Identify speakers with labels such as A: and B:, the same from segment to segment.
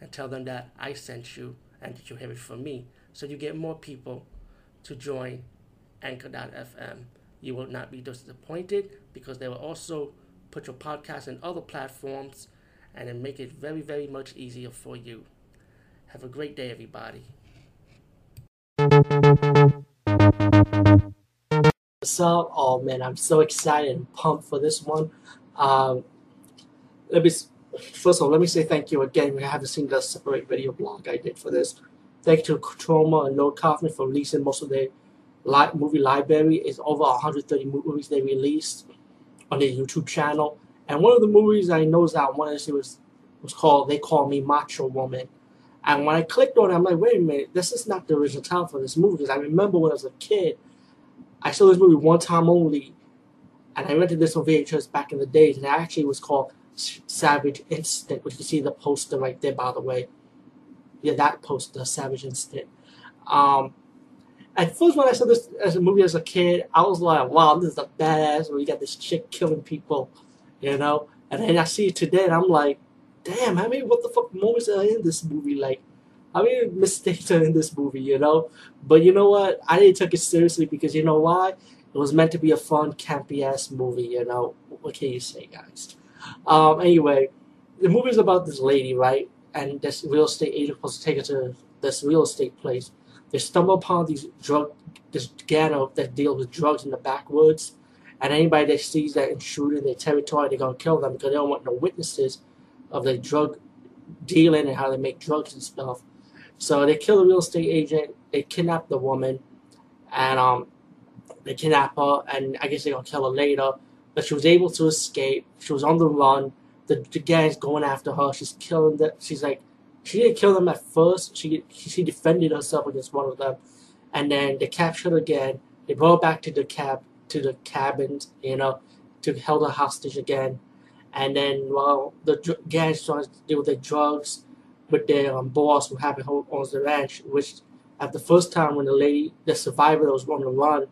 A: and tell them that I sent you and that you have it from me. So you get more people to join Anchor.fm. You will not be disappointed because they will also put your podcast in other platforms and then make it very, very much easier for you. Have a great day, everybody.
B: What's up? Oh man, I'm so excited and pumped for this one. Um, let me first of all let me say thank you again. We haven't seen the separate video blog I did for this. Thank you to Troma and Noah Kaufman for releasing most of their li- movie library. It's over 130 movies they released on their YouTube channel. And one of the movies I noticed I wanted to see was was called They Call Me Macho Woman. And when I clicked on it, I'm like, wait a minute, this is not the original title for this movie. Because I remember when I was a kid, I saw this movie one time only, and I rented this on VHS back in the days, and it actually was called Savage Instinct, which you see the poster right there, by the way. Yeah, that poster, Savage Instinct. Um, at first, when I saw this as a movie as a kid, I was like, wow, this is a badass where you got this chick killing people, you know? And then I see it today, and I'm like, damn, I mean, what the fuck moments are in this movie? Like, I mean, mistakes are in this movie, you know? But you know what? I didn't take it seriously because you know why? It was meant to be a fun, campy ass movie, you know? What can you say, guys? Um, anyway, the movie is about this lady, right? And this real estate agent supposed to take her to this real estate place. They stumble upon these drug, this gang that deal with drugs in the backwoods. And anybody that sees that intruder in their territory, they're gonna kill them because they don't want no witnesses of the drug dealing and how they make drugs and stuff. So they kill the real estate agent. They kidnap the woman, and um, they kidnap her, and I guess they're gonna kill her later. But she was able to escape. She was on the run. The, the gang's going after her. She's killing them. She's like, she didn't kill them at first. She she defended herself against one of them, and then they captured her again. They brought her back to the cab to the cabins, you know, to held her hostage again. And then, well, the gangs started to deal with their drugs with their um, boss who happened owns the ranch, which at the first time when the lady, the survivor that was on the run,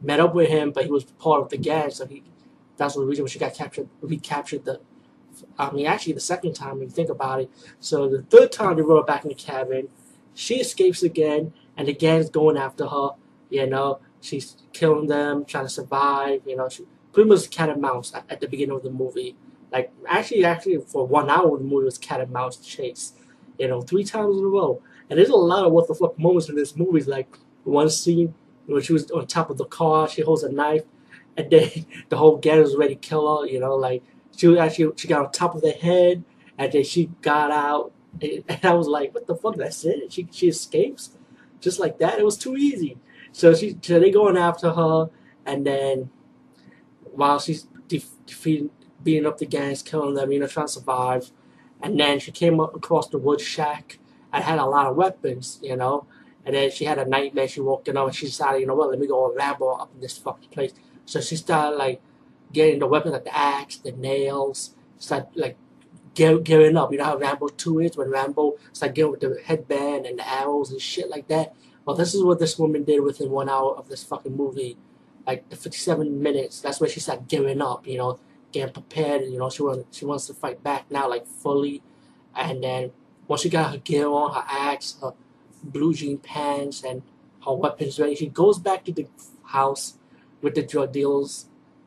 B: met up with him, but he was part of the gang, so he that's the reason why she got captured, recaptured the. I mean, actually, the second time when you think about it. So the third time they her back in the cabin, she escapes again, and the gang's going after her. You know, she's killing them, trying to survive. You know, she pretty much cat and mouse at, at the beginning of the movie. Like actually, actually, for one hour the movie was cat and mouse chase. You know, three times in a row. And there's a lot of what the fuck moments in this movie. Like one scene when she was on top of the car, she holds a knife, and then the whole gang was ready to kill her. You know, like she was actually she got on top of the head, and then she got out, and, I was like, what the fuck? That's it. She she escapes just like that. It was too easy. So she so they going after her, and then while she's de- defeating, beating up the gangs, killing them, you know, trying to survive, and then she came up across the wood shack and had a lot of weapons, you know. And then she had a nightmare. She woke up and she decided, you know what, let me go and Rambo up in this fucking place. So she started like getting the weapons like the axe, the nails, start like gearing up. You know how Rambo 2 is when Rambo started getting with the headband and the arrows and shit like that. Well, this is what this woman did within one hour of this fucking movie. Like the 57 minutes, that's where she started gearing up, you know, getting prepared. You know, she wants, she wants to fight back now, like fully. And then once she got her gear on, her axe, her blue jean pants, and her weapons ready, she goes back to the house with the drug deals,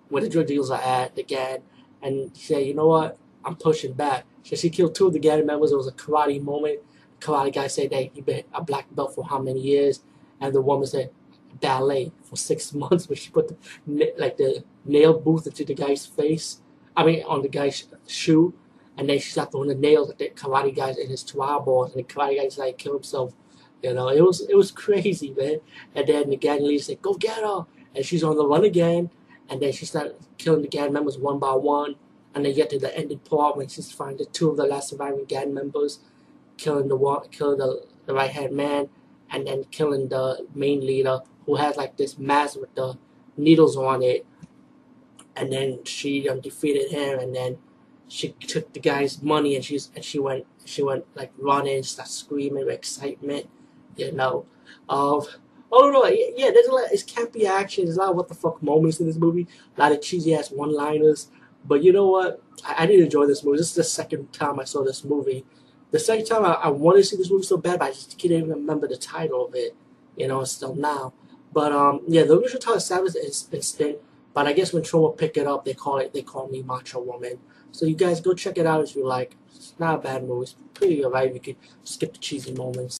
B: where the drug deals are at again, and say, you know what, I'm pushing back. So she killed two of the gang members. It was a karate moment. The karate guy said that he been a black belt for how many years, and the woman said ballet for six months. But she put the like the nail booth into the guy's face. I mean, on the guy's shoe, and then she started throwing the nails at the karate guys in his two eyeballs, and the karate guy to kill himself. You know, it was it was crazy, man. And then the gang leader said, "Go get her." And she's on the run again. And then she started killing the gang members one by one. And they get to the ending part when she's finding two of the last surviving gang members. killing the one, killing the, the right hand man, and then killing the main leader who has like this mask with the needles on it. And then she um, defeated him, and then she took the guy's money, and she's and she went she went like running, started screaming with excitement, you know. Um, oh no, yeah, there's a lot. It's campy action. There's a lot of what the fuck moments in this movie. A lot of cheesy ass one liners. But you know what? I, I did enjoy this movie. This is the second time I saw this movie. The second time I, I wanted to see this movie so bad, but I just couldn't even remember the title of it. You know, still now. But um, yeah, the original title is Savage Instinct. But I guess when Troma pick it up, they call it they call me Macho Woman. So you guys go check it out if you like. It's not a bad movie. It's pretty alright. You could skip the cheesy moments.